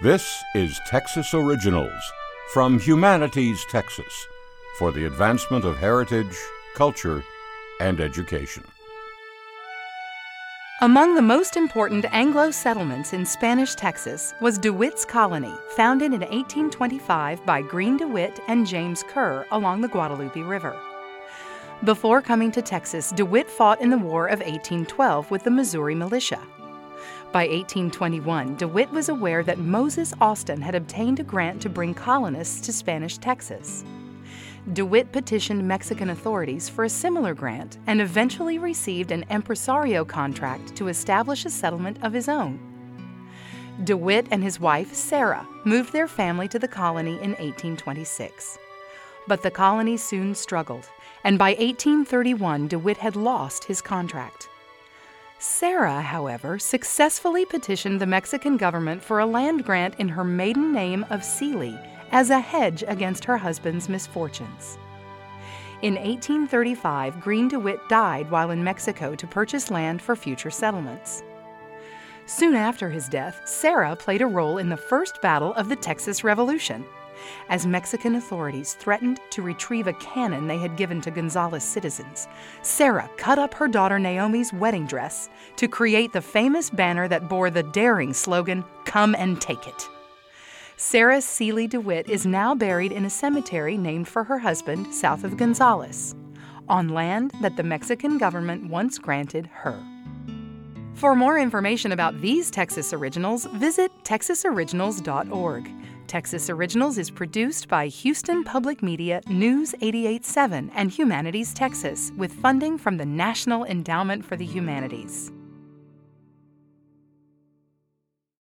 This is Texas Originals from Humanities Texas for the advancement of heritage, culture, and education. Among the most important Anglo settlements in Spanish Texas was DeWitt's Colony, founded in 1825 by Green DeWitt and James Kerr along the Guadalupe River. Before coming to Texas, DeWitt fought in the War of 1812 with the Missouri militia. By 1821, DeWitt was aware that Moses Austin had obtained a grant to bring colonists to Spanish Texas. DeWitt petitioned Mexican authorities for a similar grant and eventually received an impresario contract to establish a settlement of his own. DeWitt and his wife, Sarah, moved their family to the colony in 1826. But the colony soon struggled, and by 1831, DeWitt had lost his contract. Sarah, however, successfully petitioned the Mexican government for a land grant in her maiden name of Seeley as a hedge against her husband's misfortunes. In 1835, Green DeWitt died while in Mexico to purchase land for future settlements. Soon after his death, Sarah played a role in the first battle of the Texas Revolution. As Mexican authorities threatened to retrieve a cannon they had given to Gonzales citizens, Sarah cut up her daughter Naomi's wedding dress to create the famous banner that bore the daring slogan, Come and Take It. Sarah Seeley DeWitt is now buried in a cemetery named for her husband south of Gonzales, on land that the Mexican government once granted her. For more information about these Texas Originals, visit texasoriginals.org. Texas Originals is produced by Houston Public Media News 887 and Humanities Texas with funding from the National Endowment for the Humanities.